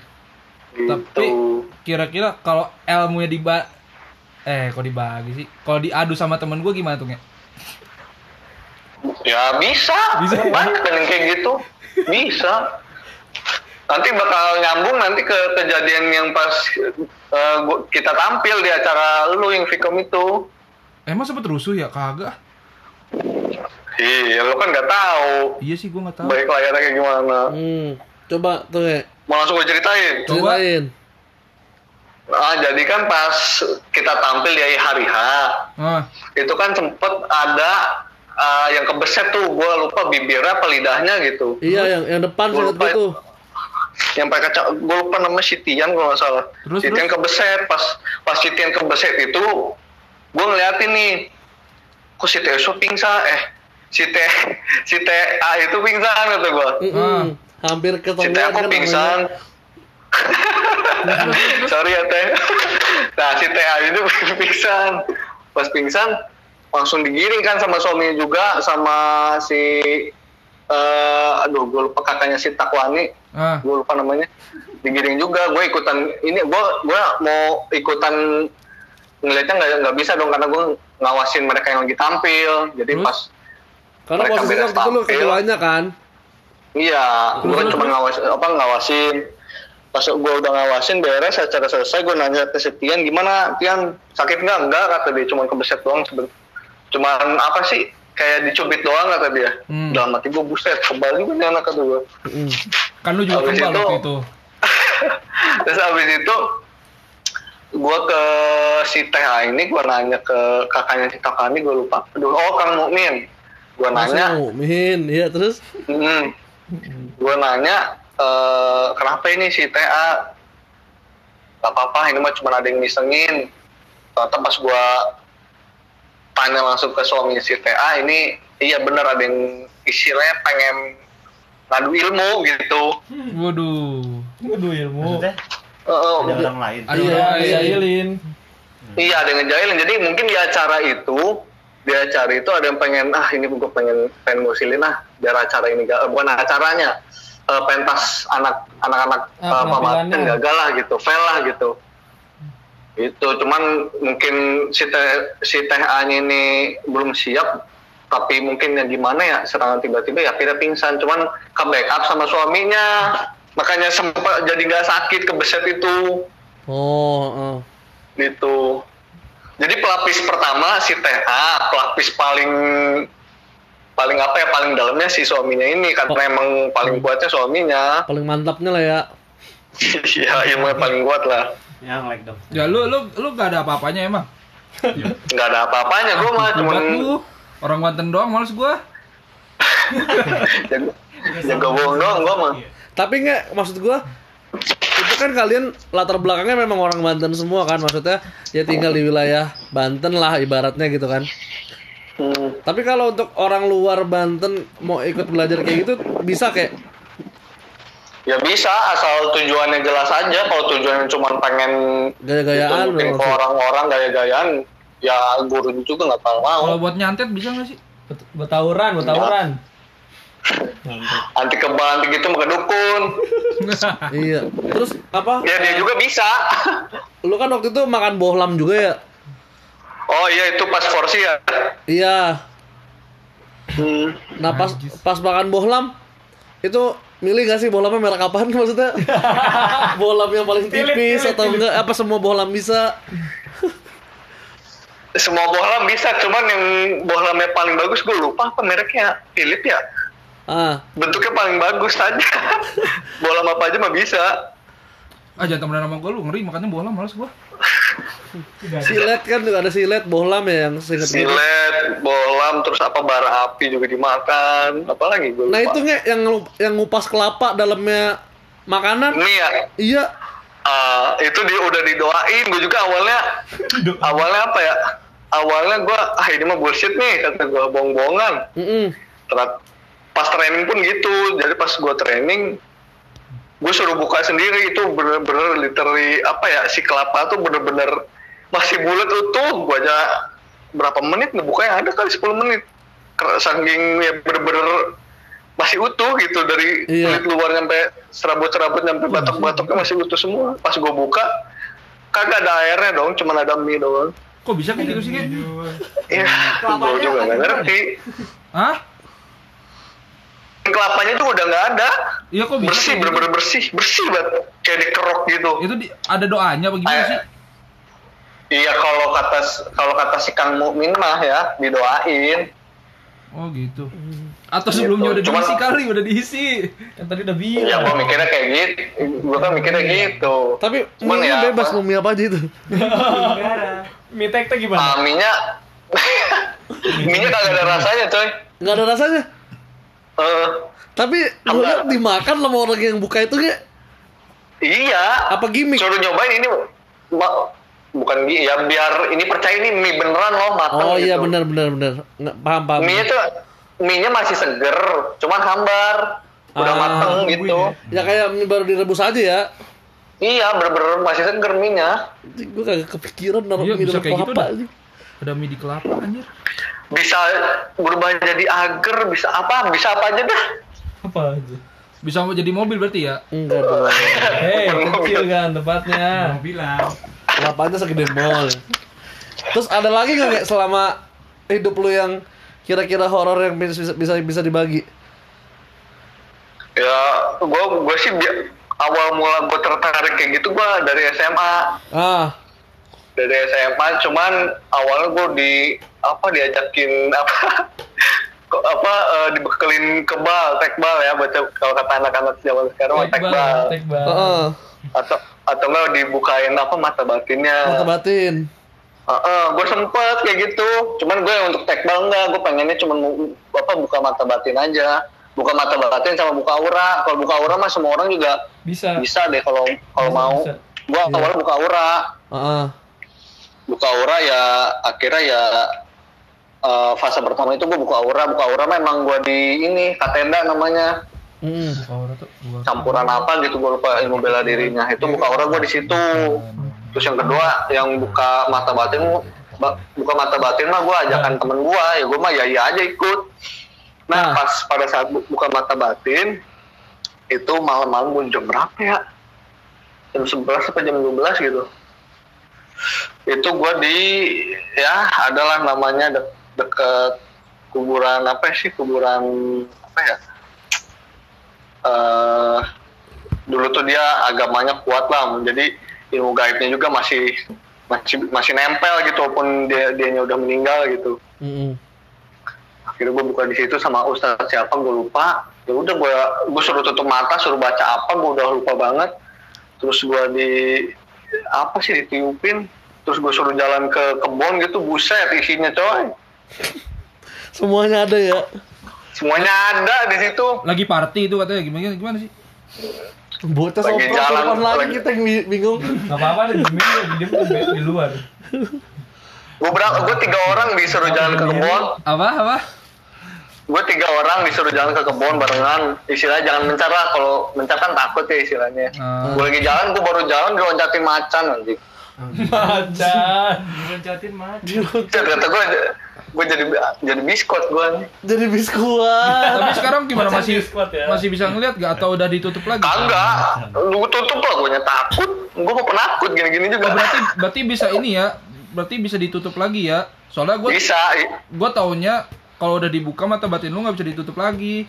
S7: gitu.
S8: Tapi kira-kira kalau ilmunya diba eh kok dibagi sih? Kalau diadu sama temen gue gimana tuh nge?
S7: ya bisa,
S8: Bisa.
S7: banyak yang kayak gitu, bisa. Nanti bakal nyambung nanti ke kejadian yang pas eh, gua- kita tampil di acara lu yang Vicom itu.
S8: Emang sempet rusuh ya? Kagak.
S7: Iya, lu kan nggak tahu
S8: Iya sih gue nggak tahu.
S7: baik layarnya kayak gimana.
S1: Hmm. Coba tuh ya.
S7: Mau langsung gue ceritain.
S8: Coba.
S1: Ceritain.
S7: Ah, jadi kan pas kita tampil di hari H,
S8: Ah,
S7: itu kan sempet ada ah, yang kebeset tuh, gue lupa bibirnya apa lidahnya gitu.
S1: Iya yang yang depan
S7: Gua
S1: sangat
S7: lupa
S1: gitu.
S7: Yang pakai kaca, gue lupa namanya Sitian kalau nggak salah.
S8: Terus,
S7: Sitian
S8: terus?
S7: kebeset, pas pas Sitian kebeset itu, gue ngeliatin nih, kok si Teso pingsan, eh si T si TA itu pingsan kata gue.
S1: Mm-mm. Hampir
S7: Si
S1: ketemu
S7: Teh aku pingsan. Sorry ya Teh. Nah si TA itu pingsan. Pas pingsan langsung digiring kan sama suaminya juga sama si eh aduh gue lupa kakaknya si Takwani
S8: ah,
S7: gue lupa namanya. Digiring juga gue ikutan ini gue gue mau ikutan ngeliatnya nggak nggak bisa dong karena gue ngawasin mereka yang lagi tampil. Jadi
S8: Terus?
S7: pas
S1: Karena posisinya
S7: beres
S1: waktu itu lu kan.
S7: Iya, gue kan cuma ngawas apa ngawasin. Pas gue udah ngawasin beres acara selesai gue nanya ke si Tian gimana Tian? Sakit nggak? Enggak kata dia cuma kebeset doang seben- cuman apa sih kayak dicubit doang kata dia.
S8: Hmm.
S7: Dalam hati gue buset kebal juga nih anak kata gue.
S1: Mm-mm.
S8: kan lu juga
S7: Habis
S8: kebal
S7: itu-
S8: waktu itu.
S7: Terus abis itu gue ke si TH ini gue nanya ke kakaknya si Takani gue lupa. Aduh, oh Kang Mukmin. Gue nanya,
S1: Masuk, Min. Iya terus.
S7: Hmm. Gue nanya, eh, kenapa ini si TA? Gak apa-apa, ini mah cuma ada yang ngisengin. Ternyata pas gue tanya langsung ke suami si TA, ini iya bener ada yang istilahnya pengen ngadu ilmu gitu.
S8: Waduh. Waduh ilmu.
S4: Maksudnya
S7: Eh, eh,
S4: ada orang lain.
S8: Ada
S1: Iya,
S8: orang
S1: iya,
S7: iya ada yang ngejailin. Jadi mungkin di acara itu, di acara itu ada yang pengen, ah ini gue pengen pengen ngusilin ah, biar acara ini gak, bukan acaranya, eh, pentas anak anak-anak
S2: Ah,
S7: eh, pamaten
S2: penampilannya.
S7: gagal lah gitu, fail lah gitu. Itu cuman mungkin si teh si teh A-nya ini belum siap, tapi mungkin ya gimana ya serangan tiba-tiba ya akhirnya pingsan, cuman ke backup sama suaminya, makanya sempat jadi nggak sakit kebeset itu
S1: Oh, oh.
S7: gitu. Jadi pelapis pertama si TA, pelapis paling paling apa ya paling dalamnya si suaminya ini karena emang paling kuatnya suaminya.
S1: paling mantapnya lah ya.
S7: Iya, ilmunya paling kuat lah.
S4: Yang like dong.
S8: Ya lu lu lu gak ada apa-apanya emang.
S7: Nggak ada apa-apanya, gue mah cuman
S8: Buat lu orang Banten doang males gua.
S7: jago, jago bohong doang gue mah.
S1: Tapi nggak maksud gua itu kan kalian latar belakangnya memang orang Banten semua kan maksudnya ya tinggal di wilayah Banten lah ibaratnya gitu kan.
S7: Hmm.
S1: Tapi kalau untuk orang luar Banten mau ikut belajar kayak gitu bisa kayak
S7: Ya bisa, asal tujuannya jelas aja. Kalau tujuannya cuma pengen
S1: Gaya-gayaan
S7: ke orang-orang gaya-gayaan, ya guru juga nggak bakal mau.
S8: Kalau buat nyantet bisa nggak sih?
S2: Bet- Betawuran, betawuran.
S7: Anti kebal, anti gitu mau ke dukun.
S1: iya. Terus apa?
S7: Ya dia juga bisa.
S1: Lu kan waktu itu makan bohlam juga ya?
S7: Oh iya itu pas forsi ya.
S1: Iya.
S7: Hmm.
S1: Nah pas pas makan bohlam itu milih gak sih bohlamnya merek apaan maksudnya? bohlam yang paling tipis atau enggak? Apa semua bohlam bisa?
S7: Semua bohlam bisa, cuman yang bohlamnya paling bagus gue lupa apa mereknya. Philip ya.
S1: Ah,
S7: Bentuknya paling bagus aja. bohlam apa aja mah bisa.
S8: ah jangan temenan sama gue lu ngeri makannya bola males gue.
S1: Silet kan juga ada silet bohlam ya yang seingat gue.
S7: Silet, bohlam, terus apa bara api juga dimakan. Apalagi gue lupa.
S1: Nah itu nge yang yang ngupas kelapa dalamnya makanan?
S7: Ini ya,
S1: Iya.
S7: Ah, itu dia udah didoain gue juga awalnya awalnya apa ya awalnya gue ah ini mah bullshit nih kata gue bohong-bohongan
S1: Mm-mm.
S7: Ternyata pas training pun gitu jadi pas gue training gue suruh buka sendiri itu bener-bener literally apa ya si kelapa tuh bener-bener masih bulat utuh gue aja berapa menit ngebukanya ada kali 10 menit saking ya bener-bener masih utuh gitu dari
S1: Iya.
S7: kulit luar sampai serabut-serabut sampai batok-batoknya masih utuh semua pas gue buka kagak ada airnya dong cuman ada mie doang
S8: Kok bisa kayak gitu sih? Ge?
S7: Iya, gue juga nggak ngerti.
S8: Hah?
S7: Kelapanya tuh udah nggak ada.
S8: Iya kok bisa?
S7: bersih
S8: gitu?
S7: bener-bener bersih bersih banget kayak dikerok gitu
S8: Itu di, ada doanya apa gimana
S7: Eh,
S8: sih?
S7: iya kalau kata kalau kata si Kang Mukmin mah ya didoain
S8: Oh gitu. Atau sebelumnya udah
S7: Cuman-
S8: diisi kali, udah diisi.
S2: Kan tadi udah
S7: ya
S2: bilang.
S7: gua mikirnya kayak gitu gua kan mikirnya gitu
S1: Tapi
S7: Cuman ya
S1: bebas
S7: apa,
S1: mau mie apa aja itu.
S2: Mie tek-tek gimana?
S7: ah, mie-nya mie-nya kagak ada rasanya coy
S1: Nggak ada rasanya.
S7: Eh,
S1: Tapi gue liat dimakan sama orang yang buka itu nggak?
S7: iya
S1: Apa gimmick?
S7: suruh nyobain ini ma- bukan ya biar ini percaya ini mie beneran loh mateng
S1: Oh iya
S7: gitu.
S1: benar benar benar. Nggak paham paham.
S7: mie tuh mie-nya masih seger cuman hambar udah
S1: Ah,
S7: mateng gitu
S1: Ya kayak mie baru direbus aja ya.
S7: iya bener-bener masih seger mie-nya
S1: Gue kagak kepikiran naruh
S8: Iya,
S1: mie dalam
S8: kayak gitu
S1: kelapa
S8: dah.
S1: aja.
S8: Ada mie di kelapa anjir.
S7: bisa berubah jadi agar bisa apa bisa apa aja dah
S2: Apa aja?
S8: Bisa mau jadi mobil berarti ya?
S1: Enggak dong.
S2: Hei, kecil kan tempatnya.
S6: Bilang.
S1: Kelapanya segede mall. Terus ada lagi nggak kayak selama hidup lu yang kira-kira horor yang bisa bisa bisa dibagi?
S7: ya gue gue sih bi- awal mula gue tertarik kayak gitu gue dari SMA
S1: Ah,
S7: dari SMA cuman awalnya gue di apa diajakin apa apa eh, dibekelin kebal tekbal ya baca kalau kata anak-anak zaman sekarang mah tekbal
S2: Tekbal.
S1: heeh.
S7: atau atau enggak dibukain apa mata batinnya
S1: Mata batin.
S7: gue sempet kayak gitu cuman gue untuk tekbal enggak gue pengennya cuma apa buka mata batin aja buka mata batin sama buka aura kalau buka aura mah semua orang juga
S2: Bisa.
S7: bisa deh kalau kalau mau
S2: bisa.
S7: gue
S1: Iya.
S7: awalnya buka aura
S1: Heeh.
S7: buka aura ya akhirnya ya eh, fase pertama itu gue buka aura buka aura memang gue di ini katenda namanya
S1: Mm.
S8: Gua.
S7: campuran apa gitu gue lupa ilmu bela dirinya itu buka aura gue di situ terus yang kedua yang buka mata batin ba- buka mata batin mah gue ajakan temen gue ya gue mah ya ya aja ikut nah
S1: Nah.
S7: pas pada saat bu- buka mata batin itu malam-malam gue jam berapa ya jam 11 sampai jam 12 gitu itu gue di ya adalah namanya de- deket kuburan apa sih? Kuburan apa ya? Eh dulu tuh dia agamanya kuat lah. Jadi ilmu gaibnya juga masih masih masih nempel gitu walaupun dia dianya udah meninggal gitu.
S1: Mm-mm.
S7: akhirnya gue buka di situ sama ustadz siapa gue lupa. Ya udah gue gue suruh tutup mata suruh baca apa gue udah lupa banget. Terus gue di apa sih ditiupin. Terus gue suruh jalan ke kebun gitu buset isinya coy
S1: Semuanya ada ya.
S7: semuanya ada di situ
S8: Lagi party itu katanya gimana gimana sih?
S1: Bocah
S7: Lagi
S1: sompral
S7: jalan,
S1: lagi
S7: lagi-
S1: kita bingung.
S2: Gak apa-apa deh, diem diem di luar.
S7: Gue berang, gue tiga orang disuruh jalan ke kebun.
S8: Apa apa?
S7: Gue tiga orang disuruh jalan ke kebun barengan. Istilahnya jangan mencar lah. Kalau mencar kan takut ya istilahnya.
S8: Ah.
S7: Gue lagi jalan, gue baru jalan diloncatin macan nanti.
S2: Macan.
S3: Diloncatin mah.
S7: Cet, kata gue, gue jadi jadi biskot gue.
S1: Jadi biskuat.
S8: Tapi sekarang gimana
S2: Macan
S8: masih
S2: squad ya.
S8: masih bisa ngeliat gak atau udah ditutup lagi?
S7: Kagak, lu tutup lah gue takut. Gue mau penakut gini-gini
S8: Oh,
S7: juga.
S8: berarti berarti bisa ini ya. Berarti bisa ditutup lagi ya. Soalnya gue
S7: Bisa,
S8: gue taunya kalau udah dibuka mata batin lu nggak bisa ditutup lagi.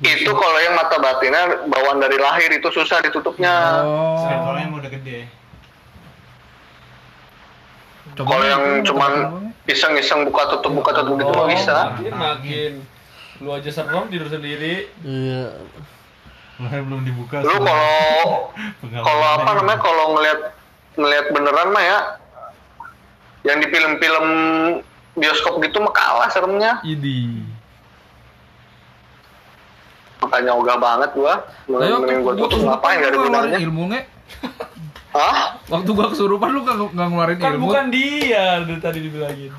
S7: itu kalau yang mata batinnya bawaan dari lahir itu susah ditutupnya.
S8: Oh.
S6: Kalau yang udah gede.
S8: Coba
S7: Kalau yang cuman iseng-iseng buka tutup buka tutup gitu mah bisa.
S2: Makin makin. Lu aja serem tidur sendiri.
S1: Iya.
S6: Lahir belum dibuka.
S7: Lu kalau kalau apa namanya kalau ngelihat ngelihat beneran mah ya yang di film-film bioskop gitu mah kalah seremnya.
S8: Idi.
S7: Makanya ogah banget gua. Mending gua tutup ngapain gak ada gunanya.
S8: ilmu nge?
S7: Hah?
S8: Waktu gua kesurupan lu nggak nggak ngeluarin
S2: Kan
S8: ilmu?
S2: bukan dia dari tadi dibilangin.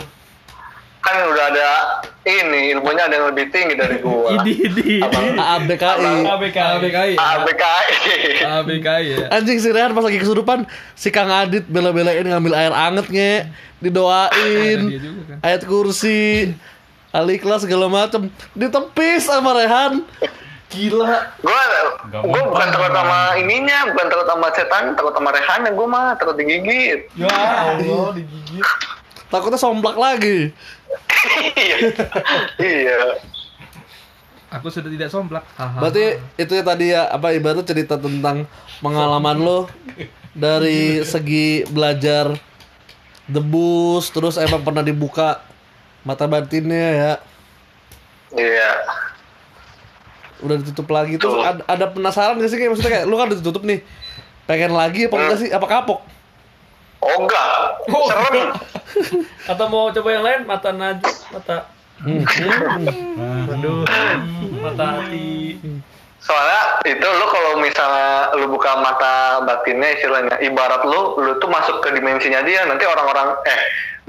S7: Kan udah ada ini ilmunya ada yang lebih tinggi dari gua.
S8: Idi idi.
S1: ABKI.
S2: ABK.
S8: ABKI.
S7: ABKI.
S8: ABKI ya.
S1: Anjing si Rehan pas lagi kesurupan si Kang Adit bela-belain ngambil air anget nge didoain
S8: juga kan.
S1: ayat kursi Aliklas segala macem ditepis sama Rehan gila
S7: gua gua bukan takut sama ininya, bukan takut sama setan, takut sama rehannya gua mah takut digigit.
S2: Ya Allah digigit.
S1: takutnya somplak lagi
S7: Iya. Iya.
S8: Aku sudah tidak somplak.
S1: Berarti itu ya tadi ya apa ibarat cerita tentang pengalaman lo dari segi belajar debus terus emang pernah dibuka mata batinnya ya
S7: Iya.
S1: Udah ditutup lagi
S7: Tuh.
S1: ada, ada penasaran gak sih kayak maksudnya kayak lu kan udah ditutup nih pengen lagi apa enggak sih apa kapok
S7: Ogah. Serem.
S2: Atau mau coba yang lain mata najwa, mata
S1: Hmm.
S2: aduh, mata hati.
S7: Soalnya itu lu kalau misalnya lu buka mata batinnya istilahnya ibarat lu lu tuh masuk ke dimensinya dia nanti orang-orang eh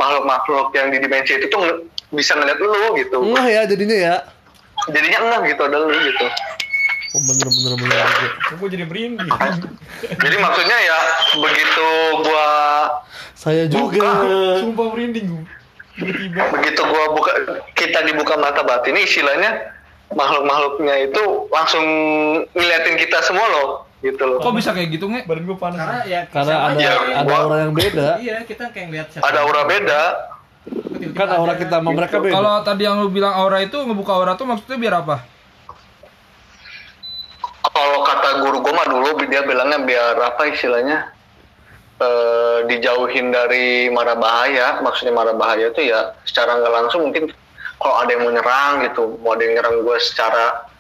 S7: makhluk-makhluk yang di dimensi itu tuh bisa ngeliat lu gitu.
S1: Enggak ya jadinya ya
S7: Jadinya enggak gitu ada lu gitu.
S1: oh, bener bener bener
S2: Gue jadi merinding.
S7: Jadi maksudnya ya begitu gua
S1: saya juga
S2: Sumpah merinding gue. Tiba-tiba.
S7: begitu gua buka kita dibuka mata batin ini istilahnya makhluk-makhluknya itu langsung ngeliatin kita semua loh gitu loh.
S8: Kok bisa kayak gitu nge?
S2: Badan gue panas.
S3: Karena ya
S1: karena ada
S7: Ya,
S1: ada
S7: gua-
S1: orang yang beda
S3: Iya, kita kayak ngeliat siapa.
S7: Ada aura beda.
S1: Kan aura kita sama mereka beda
S8: Kalau tadi yang lu bilang aura itu ngebuka aura tuh maksudnya biar apa?
S7: Kalau kata guru gua mah dulu dia bilangnya biar apa istilahnya eh, dijauhin dari mara bahaya. Maksudnya mara bahaya itu ya secara nggak langsung mungkin kalau ada yang mau nyerang gitu, mau ada yang nyerang gue secara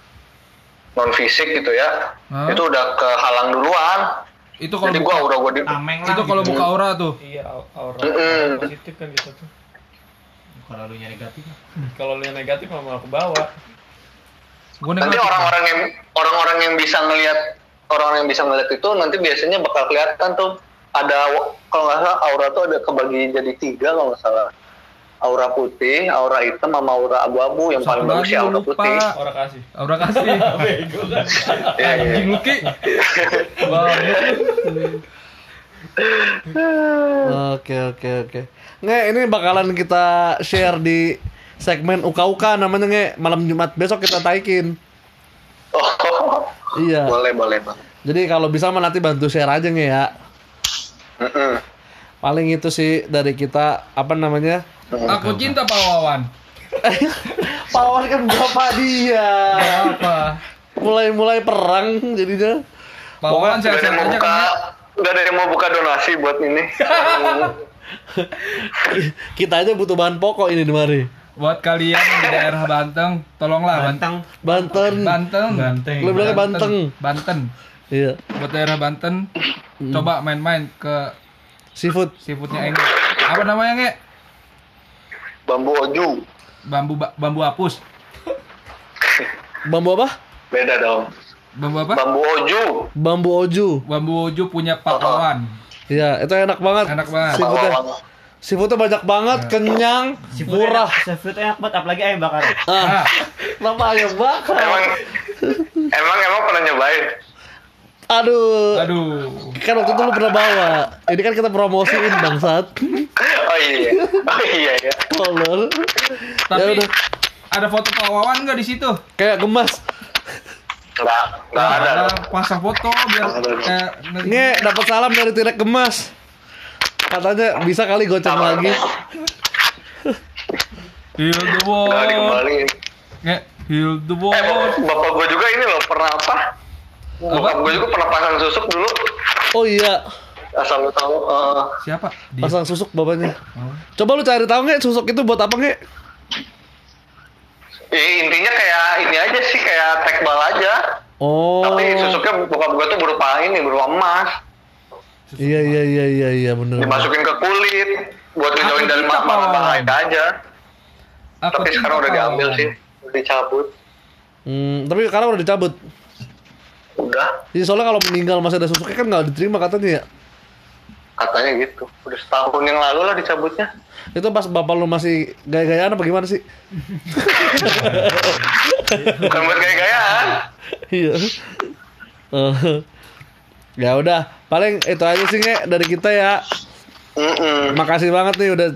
S7: non fisik gitu ya,
S8: Hah?
S7: itu udah kehalang duluan.
S8: Itu kalau
S7: Jadi
S8: buka,
S7: gua aura gua di
S8: itu kalau
S3: gitu.
S8: buka aura tuh.
S2: Iya, au- aura
S7: Mm-mm.
S2: positif kan gitu tuh.
S3: Kalau lu nyari negatif.
S2: Kalau lu yang negatif malah ke bawah.
S8: Gue
S7: nanti orang-orang yang orang-orang yang bisa ngelihat orang yang bisa ngelihat itu nanti biasanya bakal kelihatan tuh ada kalau nggak salah aura tuh ada kebagi jadi tiga kalau nggak salah aura putih aura hitam sama aura abu-abu yang paling bagus ya aura
S8: lupa.
S7: putih
S2: Aura kasih.
S8: Aura kasih.
S2: Bego kan.
S7: Iya.
S8: Anjing
S1: oke oke oke nge ini bakalan kita share di segmen uka uka namanya nge malam jumat. Besok kita taikin.
S7: Oh,
S1: iya.
S7: Boleh boleh bang.
S1: Jadi kalau bisa mah nanti bantu share aja nge ya.
S7: Mm-mm.
S1: paling itu sih dari kita apa namanya?
S8: Aku cinta Pak Wawan.
S1: Pawan kan bapak dia.
S8: Apa?
S1: mulai-mulai perang jadinya.
S8: Pak Wawan
S7: nggak ada
S8: sehat-sehat
S7: yang mau
S8: aja
S7: buka
S8: kan?
S7: nggak ada yang mau buka donasi buat ini
S1: kita aja butuh bahan pokok ini di mari
S8: Buat kalian di daerah Banteng, tolonglah Banteng.
S3: Banteng.
S1: Banten
S8: Banteng.
S6: Banteng.
S1: Lu bilangnya Banteng.
S8: Banten.
S1: iya
S8: Buat daerah Banten, coba main-main ke
S1: seafood
S8: seafoodnya Engge. Apa namanya Nge?
S7: bambu oju
S8: Bambu ba- bambu hapus.
S1: bambu apa
S7: beda dong
S8: Bambu apa?
S7: Bambu oju.
S1: Bambu Oju.
S8: Bambu Ojo punya Pak Wawan.
S1: Iya, itu enak banget.
S8: Enak banget.
S1: Seafoodnya, seafoodnya banyak banget, kenyang, murah.
S4: Seafood enak banget, apalagi ayam bakar.
S1: Ah,
S8: Ah,
S1: kenapa ayam bakar?
S7: Emang emang emang pernah nyobain?
S1: Aduh.
S8: aduh.
S1: Kan waktu itu lu pernah bawa. Ini kan kita promosiin bangsat.
S7: Oh iya. Oh iya ya.
S1: Tolol.
S8: Tapi
S1: Ya udah.
S8: ada foto Pak Wawan nggak di situ?
S1: Kayak gemas.
S7: Enggak enggak ada.
S8: pasang foto biar kayak
S1: Nge, dapat salam dari Tirek Gemas. Katanya bisa kali goceng lagi.
S8: Heal the world.
S7: Enggak dikembaliin.
S8: Nge, heal the
S7: Eh,
S8: world.
S7: bapak gue juga ini loh pernah apa? Bapak gue juga pernah pasang susuk dulu.
S1: Oh iya,
S7: Asal lu tahu. eh,
S8: Siapa? Dia.
S1: pasang susuk bapaknya. Coba lu cari tahu nggak susuk itu buat apa nggak?
S7: Eh, intinya kayak ini aja sih kayak tekbal aja.
S1: Oh.
S7: Tapi susuknya bokap gue tuh berupa ini, berupa emas.
S1: Iya iya iya iya iya bener.
S7: Dimasukin ke kulit buat ngejauhin dari
S8: Pak.
S7: bahaya aja.
S8: Aku
S7: Tapi sekarang udah diambil sih, udah dicabut.
S1: Hmm, tapi sekarang udah dicabut.
S7: Udah,
S1: Jadi soalnya kalau meninggal masih ada susuknya kan nggak diterima katanya ya.
S7: Katanya gitu. Udah setahun yang lalu lah dicabutnya.
S1: Itu pas bapak lu masih gaya-gayaan apa gimana sih?
S7: Bukan buat gaya-gayaan.
S1: Iya. Eh, ya udah, paling itu aja sih nge dari kita ya.
S7: Mm-mm.
S1: Makasih banget nih udah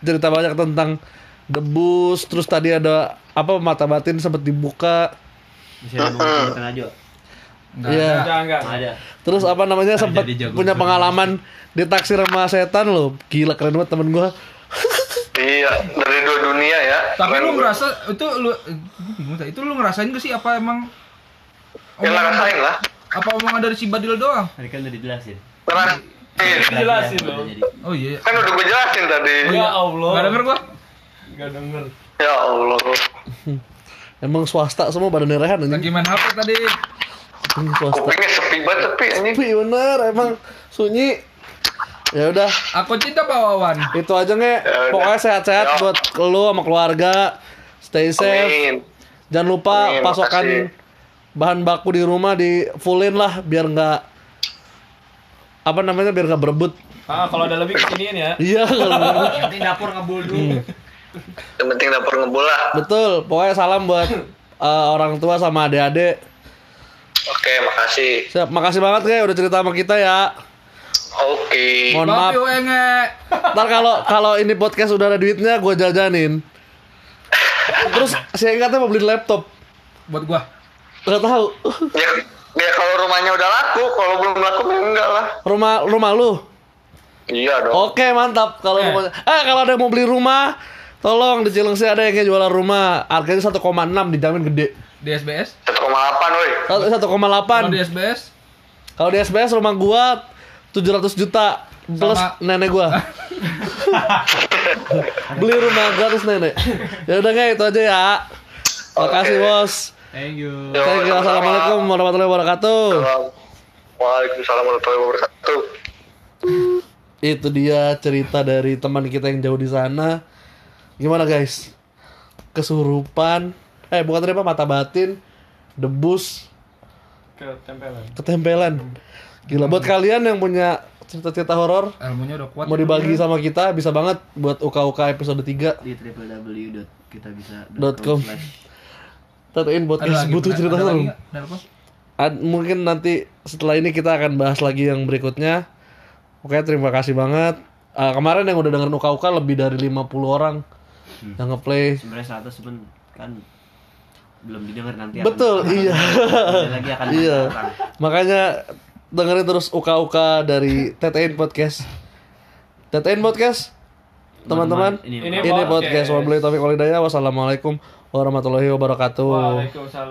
S1: cerita banyak tentang debus, terus tadi ada apa mata batin sempat dibuka.
S4: Bisa ngomong aja.
S8: Nggak
S1: Iya.
S2: Enggak, enggak.
S4: Ada.
S1: Terus apa namanya sempat punya pengalaman ditaksir sama setan loh. Gila keren banget temen gua.
S7: Iya, dari dua dunia ya.
S8: Tapi
S7: Keren
S8: lu ngerasa itu lu itu lu ngerasain gak sih apa emang
S7: Ya lah rasain lah.
S8: apa omongan dari si Badil doang?
S4: Tadi kan udah dijelasin.
S7: Ngerasain.
S2: Jelasin
S4: jadi.
S8: Oh iya.
S7: Kan udah gue jelasin tadi.
S2: Ya Allah.
S8: Gak denger gua?
S2: Enggak denger.
S7: Ya Allah.
S1: Emang swasta semua pada nerehan
S8: Lagi
S1: anjing.
S8: main HP tadi.
S1: Ini.
S7: Kupingnya sepi banget sepi anjing.
S1: Tapi bener emang sunyi. Ya udah,
S8: Aku cinta Pak Wawan.
S1: itu aja nge.
S7: udah.
S1: Pokoknya sehat-sehat
S7: Ya.
S1: buat lu sama keluarga. Stay safe.
S7: Amin.
S1: Jangan lupa
S7: Amin,
S1: pasokan
S7: makasih.
S1: bahan baku di rumah di fullin lah biar nggak apa namanya biar nggak berebut.
S2: Ah, kalau ada lebih kesiniin ya.
S1: Iya kalau.
S3: Nanti dapur ngebul dulu.
S7: Yang penting dapur ngebul lah.
S1: betul. Pokoknya salam buat eh, orang tua sama adik-adik.
S7: Oke, makasih.
S1: Siap, makasih banget ya udah cerita sama kita ya.
S7: Oke.
S1: Mohon maaf. Ntar kalau kalau ini podcast udah ada duitnya gue jajanin. Terus saya ingatnya mau beli laptop.
S8: Buat gua.
S1: Gak tahu.
S7: Ya, ya kalau rumahnya udah laku, kalau belum laku ya enggak lah.
S1: Rumah rumah lu.
S7: Iya dong.
S1: Oke, mantap. Kalau
S8: Eh.
S1: rumahnya. Eh, kalau ada yang mau beli rumah, tolong di Cilengsi ada yang jualan rumah. Harganya 1,6 dijamin gede.
S8: Di SBS.
S7: 1,8 woi.
S1: Satu- 1,8.
S8: Kalau di SBS.
S1: Kalau di SBS rumah gua 700 juta plus
S8: Sama-
S1: nenek gua. Beli rumah gratis nenek. Ya udah kayak itu aja ya. Makasih,
S7: Oke.
S1: Bos.
S3: Thank you.
S7: Yo,
S1: Thank you. Assalamualaikum warahmatullahi wabarakatuh.
S7: Waalaikumsalam warahmatullahi wabarakatuh.
S1: Itu dia cerita dari teman kita yang jauh di sana. Gimana guys? Kesurupan. Eh bukan terima mata batin, debus,
S2: Ketempelan.
S1: ketempelan. Gila buat kalian yang punya cerita-cerita horor
S8: Ilmunya udah kuat.
S1: mau dibagi sama kita bisa banget buat UKUK episode 3
S4: Di www.kitabisa.com
S1: Dot com. Tatain
S8: Ada
S1: podcast
S8: lagi,
S1: butuh cerita? Ad- mungkin nanti setelah ini kita akan bahas lagi yang berikutnya. Oke, terima kasih banget. Ah, kemarin yang udah dengerin UKUK lebih dari 50 orang yang ngeplay.
S4: Sebenarnya 100 pun kan belum didengar nanti akan-
S1: Betul, iya.
S4: Ada lagi akan
S1: Iya. Makanya dengerin terus UKUK dari TTN Podcast. TTN Podcast. Teman-teman,
S4: Ini
S2: Ini
S1: ini podcast
S2: podcast.
S1: Wabillahi taufiq walhidayah. Wassalamualaikum warahmatullahi wabarakatuh.
S2: Waalaikumsalam.